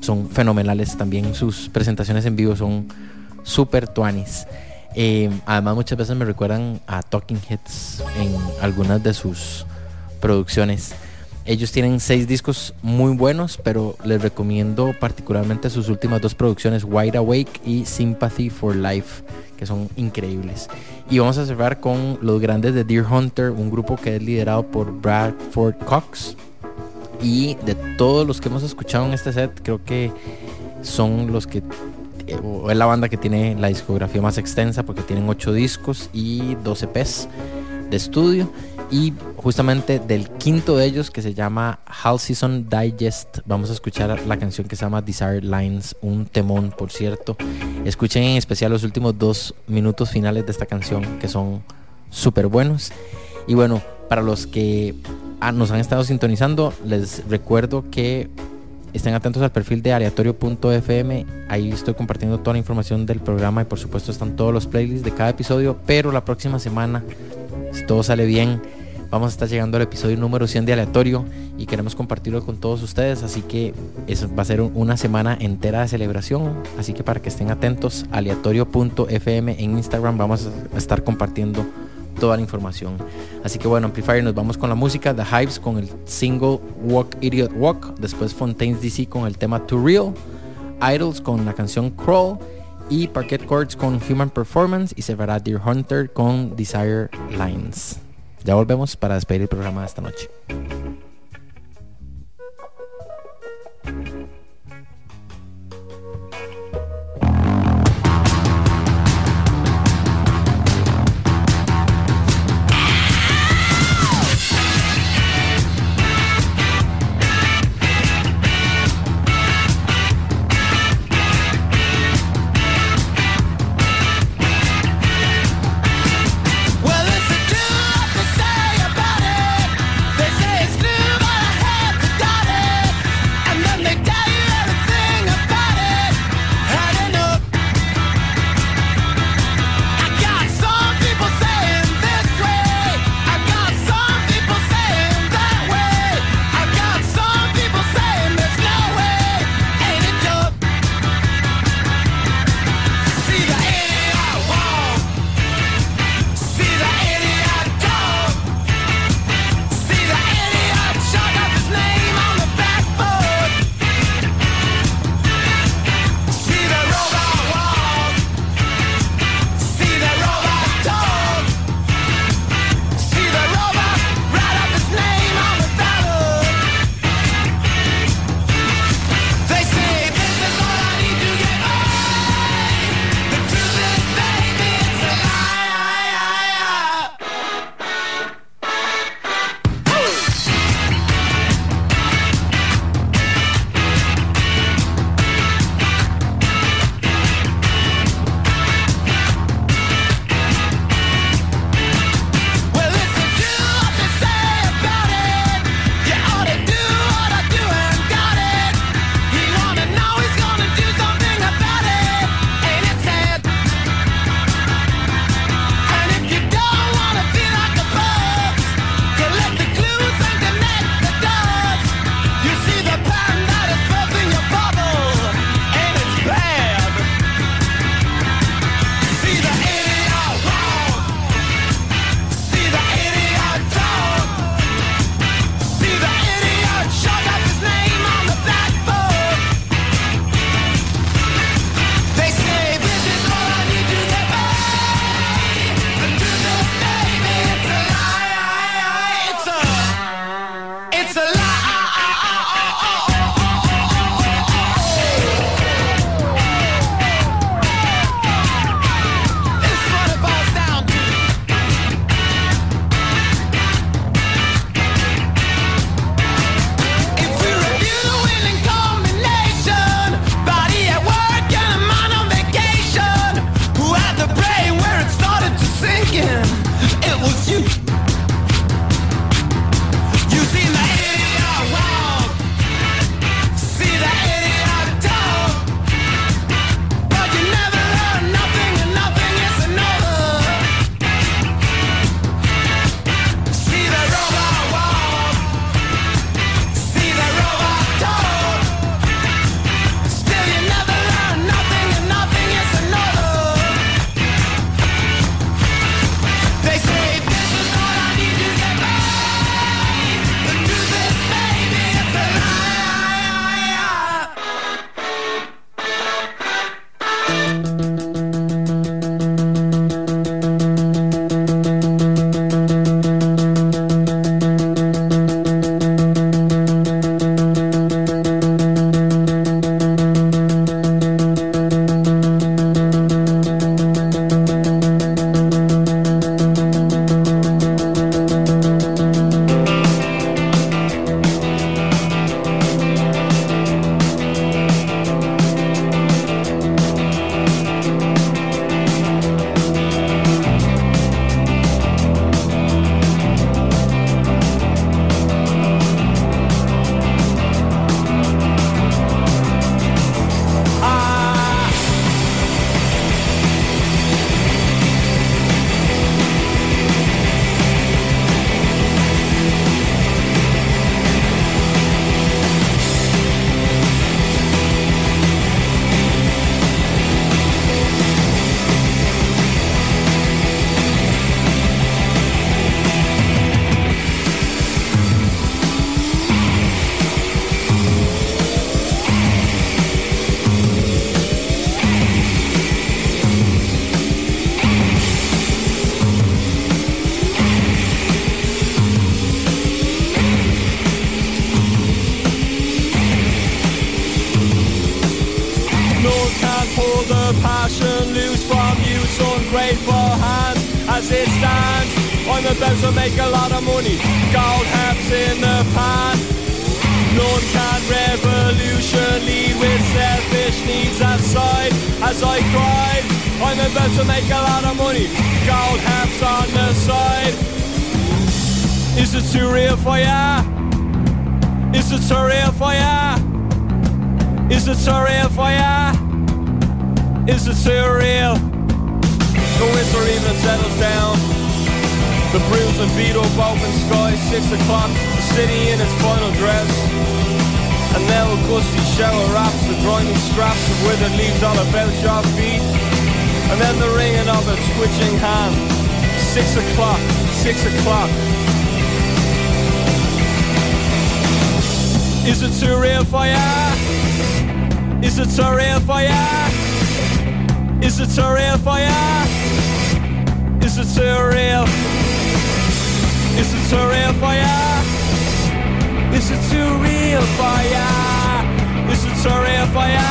Speaker 3: son fenomenales también. Sus presentaciones en vivo son súper tuanis. Eh, además muchas veces me recuerdan a Talking Heads en algunas de sus producciones. Ellos tienen seis discos muy buenos, pero les recomiendo particularmente sus últimas dos producciones, Wide Awake y Sympathy for Life, que son increíbles. Y vamos a cerrar con los grandes de Deer Hunter, un grupo que es liderado por Bradford Cox. Y de todos los que hemos escuchado en este set, creo que son los que o es la banda que tiene la discografía más extensa porque tienen 8 discos y 12 EPs de estudio. Y justamente del quinto de ellos que se llama Half Season Digest vamos a escuchar la canción que se llama Desired Lines un temón por cierto. Escuchen en especial los últimos dos minutos finales de esta canción que son súper buenos y bueno para los que ah, nos han estado sintonizando, les recuerdo que estén atentos al perfil de aleatorio.fm. Ahí estoy compartiendo toda la información del programa y por supuesto están todos los playlists de cada episodio. Pero la próxima semana, si todo sale bien, vamos a estar llegando al episodio número 100 de aleatorio y queremos compartirlo con todos ustedes. Así que eso va a ser una semana entera de celebración. Así que para que estén atentos, aleatorio.fm en Instagram vamos a estar compartiendo toda la información. Así que bueno, Amplifier, nos vamos con la música, The Hives con el single Walk Idiot Walk, después Fontaines DC con el tema Too Real, Idols con la canción Crawl y Parquet Courts con Human Performance y se verá Deer Hunter con Desire Lines. Ya volvemos para despedir el programa de esta noche.
Speaker 18: Make a lot of money, gold hats in the pan. None can revolution with selfish needs aside as I cried. I'm about to make a lot of money, gold hats on the side. Is it too real for ya? Is it too real for ya? Is it too real for ya? Is it too real? The winter even settles down. The bruised and beat up open sky, six o'clock, the city in its final dress. And now a gusty shower wraps the grimy scraps of withered leaves all about your feet. And then the ringing of a twitching hand. Six o'clock, six o'clock. Is it too real for ya? Is it too real for ya? Is it too real for ya? Is it too real? Is it too real for ya? Is it too real for ya? Is it too real for ya?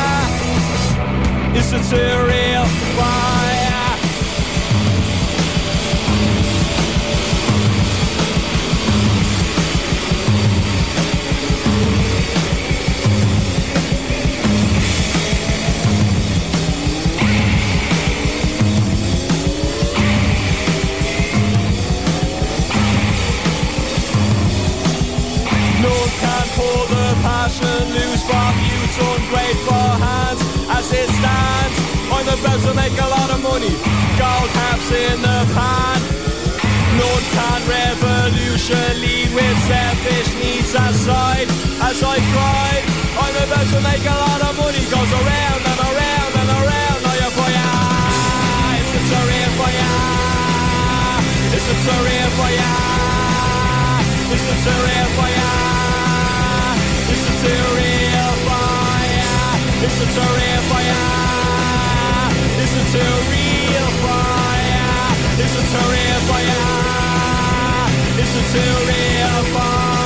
Speaker 18: Is it too real for ya? Pull the passion loose from youth's ungrateful hands as it stands. I'm about to make a lot of money, gold caps in the pan. No one can revolution lead with selfish needs aside as I cried. I'm about to make a lot of money, goes around and around and around. Now you're for ya, it's a surreal for ya, it's a surreal for ya. It's a surreal fire. It's a surreal fire. It's a surreal fire. It's a surreal fire. It's a surreal fire. It's a surreal fire.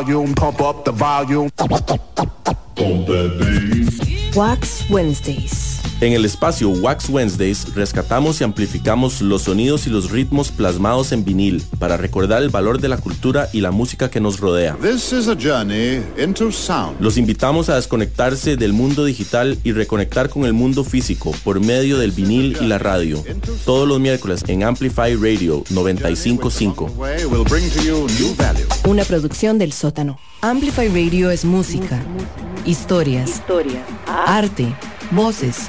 Speaker 19: Volume, pump up the volume.
Speaker 4: Wax Wednesdays.
Speaker 20: En el espacio Wax Wednesdays rescatamos y amplificamos los sonidos y los ritmos plasmados en vinil para recordar el valor de la cultura y la música que nos rodea.
Speaker 21: This is a journey into sound.
Speaker 20: Los invitamos a desconectarse del mundo digital y reconectar con el mundo físico por medio del vinil y la radio. Todos los miércoles en Amplify Radio 955.
Speaker 21: will bring to you new value.
Speaker 4: Una producción del sótano. Amplify Radio es música, historias, arte, voces,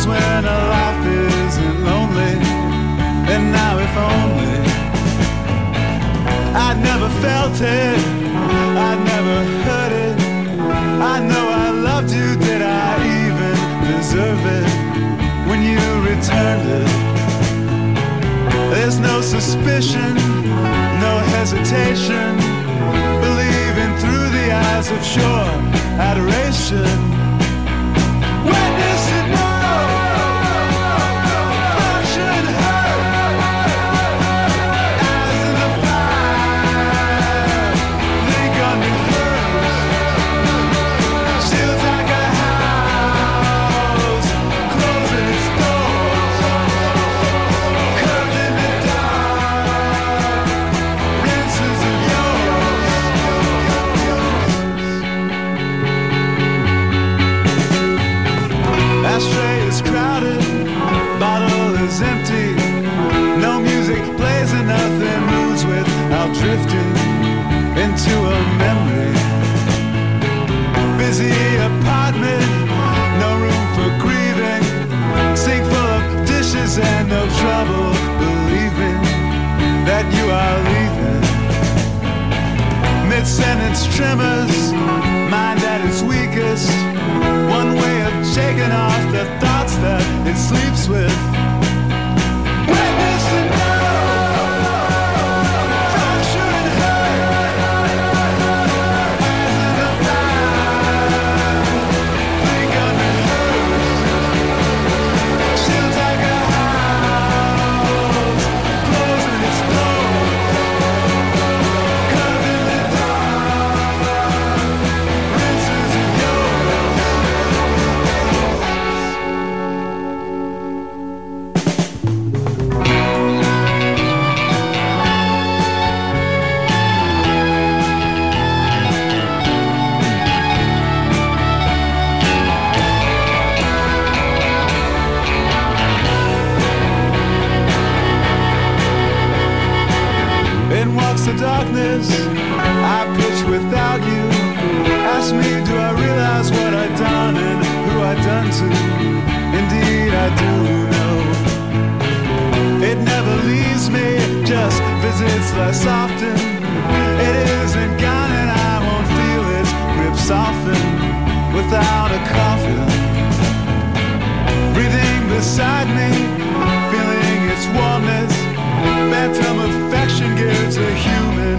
Speaker 22: Trials when a life isn't lonely. And now if only I never felt it, I never heard it. I know I loved you, did I even deserve it when you returned it? There's no suspicion, no hesitation, believing through the eyes of sure adoration. Into a memory busy apartment, no room for grieving. Sink full of dishes and no trouble believing that you are leaving. Mid sentence tremors, mind at its weakest. One way of shaking off the thoughts that it sleeps with. Less often. It isn't gone and I won't feel its grip soften without a coffin. Breathing beside me, feeling its warmness. Phantom affection gives a human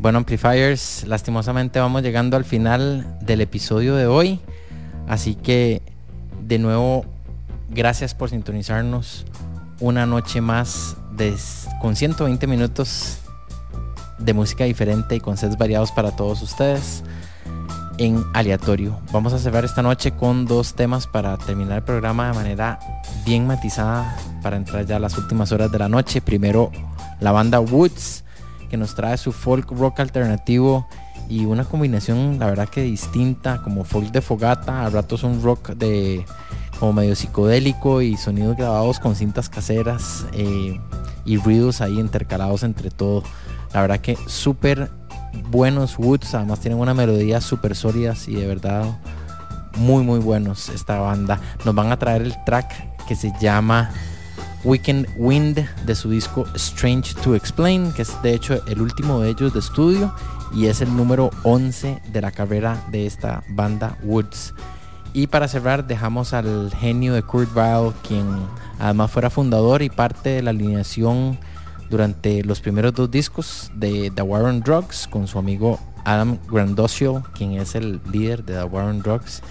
Speaker 3: Bueno, Amplifiers, lastimosamente vamos llegando al final del episodio de hoy. Así que, de nuevo, gracias por sintonizarnos una noche más de, con 120 minutos de música diferente y con sets variados para todos ustedes en aleatorio. Vamos a cerrar esta noche con dos temas para terminar el programa de manera bien matizada para entrar ya a las últimas horas de la noche. Primero, la banda Woods que nos trae su folk rock alternativo y una combinación la verdad que distinta como folk de fogata, a ratos un rock de como medio psicodélico y sonidos grabados con cintas caseras eh, y ruidos ahí intercalados entre todo. La verdad que súper buenos Woods, además tienen una melodía súper sólidas y de verdad muy muy buenos esta banda. Nos van a traer el track que se llama Weekend Wind de su disco Strange to Explain, que es de hecho el último de ellos de estudio y es el número 11 de la carrera de esta banda Woods. Y para cerrar dejamos al genio de Kurt Weill, quien además fuera fundador y parte de la alineación durante los primeros dos discos de The War on Drugs con su amigo Adam Grandociel, quien es el líder de The War on Drugs.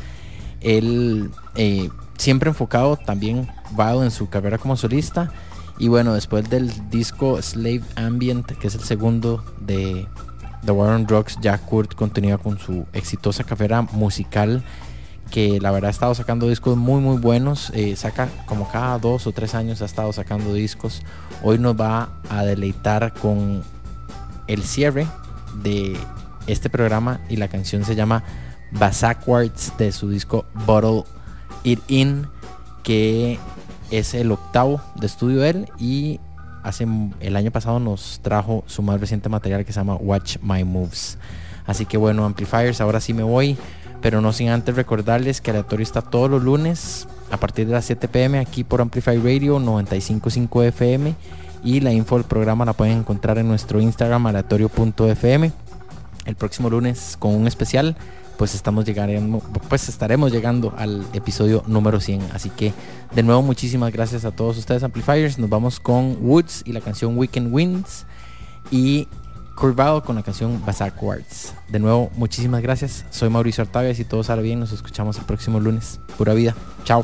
Speaker 3: Él eh, siempre enfocado también Weill en su carrera como solista. Y bueno, después del disco Slave Ambient, que es el segundo de The War on Drugs, ya Kurt continúa con su exitosa carrera musical que la verdad ha estado sacando discos muy muy buenos. Eh, saca como cada dos o tres años ha estado sacando discos. Hoy nos va a deleitar con el cierre de este programa y la canción se llama Basackwards de su disco Bottle It In, que es el octavo de estudio de él y hace el año pasado nos trajo su más reciente material que se llama Watch My Moves. Así que bueno, Amplifiers, ahora sí me voy, pero no sin antes recordarles que Aleatorio está todos los lunes a partir de las 7 pm aquí por Amplify Radio 955 FM y la info del programa la pueden encontrar en nuestro Instagram aleatorio.fm. El próximo lunes con un especial pues estamos llegando, pues estaremos llegando al episodio número 100. Así que de nuevo muchísimas gracias a todos ustedes Amplifiers. Nos vamos con Woods y la canción Weekend Winds y Curvado con la canción Basackwards. De nuevo muchísimas gracias. Soy Mauricio Artavias y todo sale bien. Nos escuchamos el próximo lunes. Pura vida. Chao.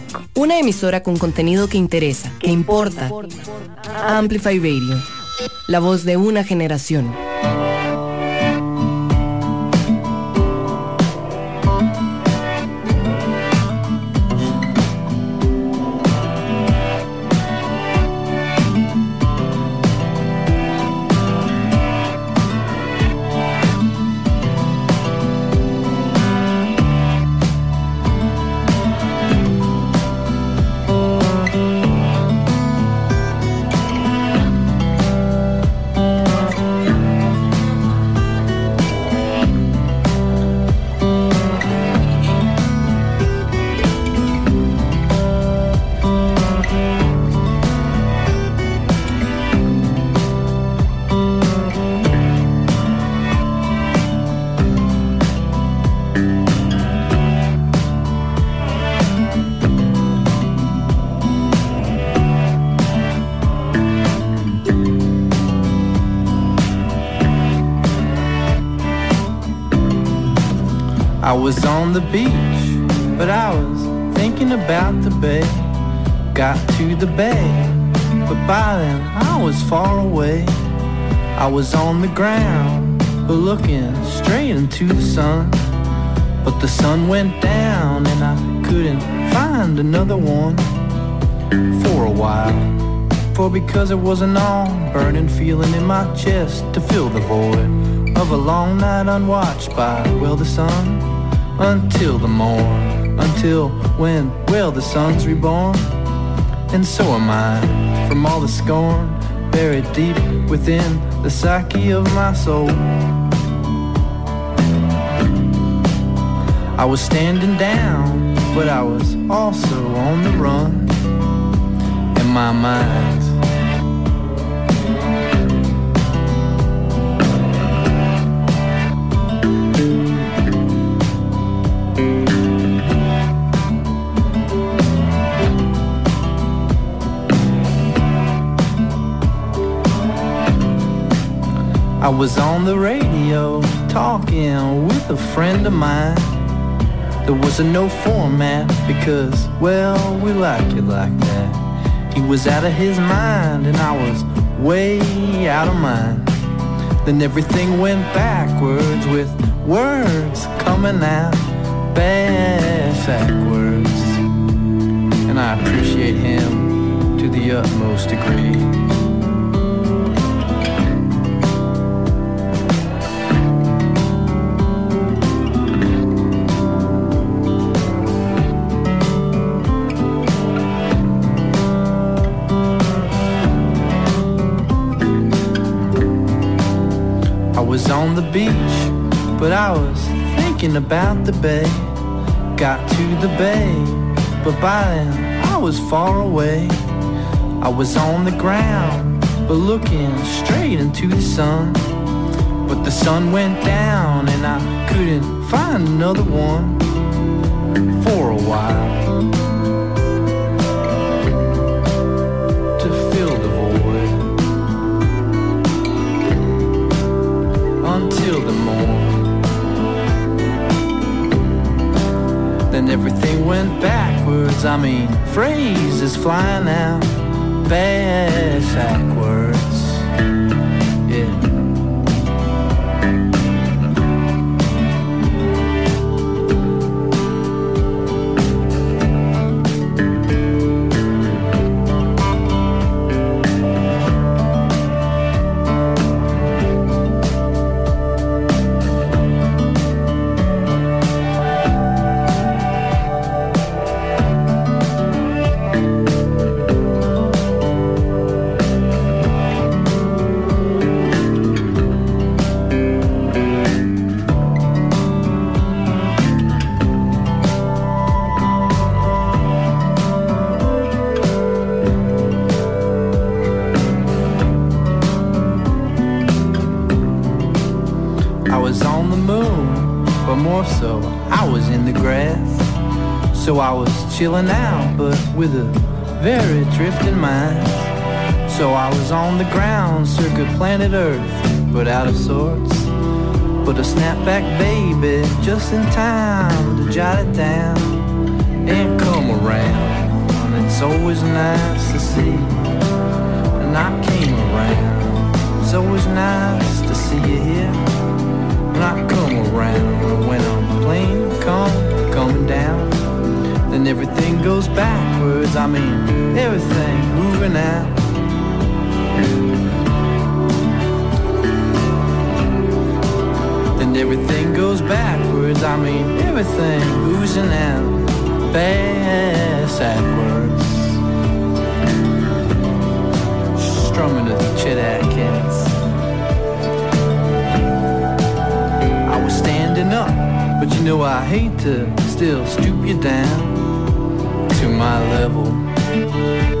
Speaker 4: Una emisora con contenido que interesa, que importa. Amplify Radio. La voz de una generación.
Speaker 23: The beach, but I was thinking about the bay. Got to the bay, but by then I was far away. I was on the ground, but looking straight into the sun. But the sun went down and I couldn't find another one for a while. For because it was an all burning feeling in my chest to fill the void of a long night unwatched by, well, the sun until the morn. Until when, well, the sun's reborn. And so am I from all the scorn buried deep within the psyche of my soul. I was standing down, but I was also on the run. In my mind. Was on the radio talking with a friend of mine. There was a no format because, well, we like it like that. He was out of his mind and I was way out of mine. Then everything went backwards with words coming out backwards. And I appreciate him to the utmost degree. Was on the beach, but I was thinking about the bay. Got to the bay, but by then I was far away. I was on the ground, but looking straight into the sun. But the sun went down and I couldn't find another one for a while. Went backwards. I mean, phrases flying out backwards. Chilling out, but with a very drifting mind. So I was on the ground, circa planet Earth, but out of sorts. But a snapback baby, just in time to jot it down and come around. And it's always nice to see. And I came around. It's always nice to see you here. And I come around. When I'm plane come, coming down, then everything goes backwards. I mean, everything moving out. Then everything goes backwards. I mean, everything oozing out. Backwards. Strumming to Chet Atkins. I was standing up, but you know I hate to still stoop you down my level.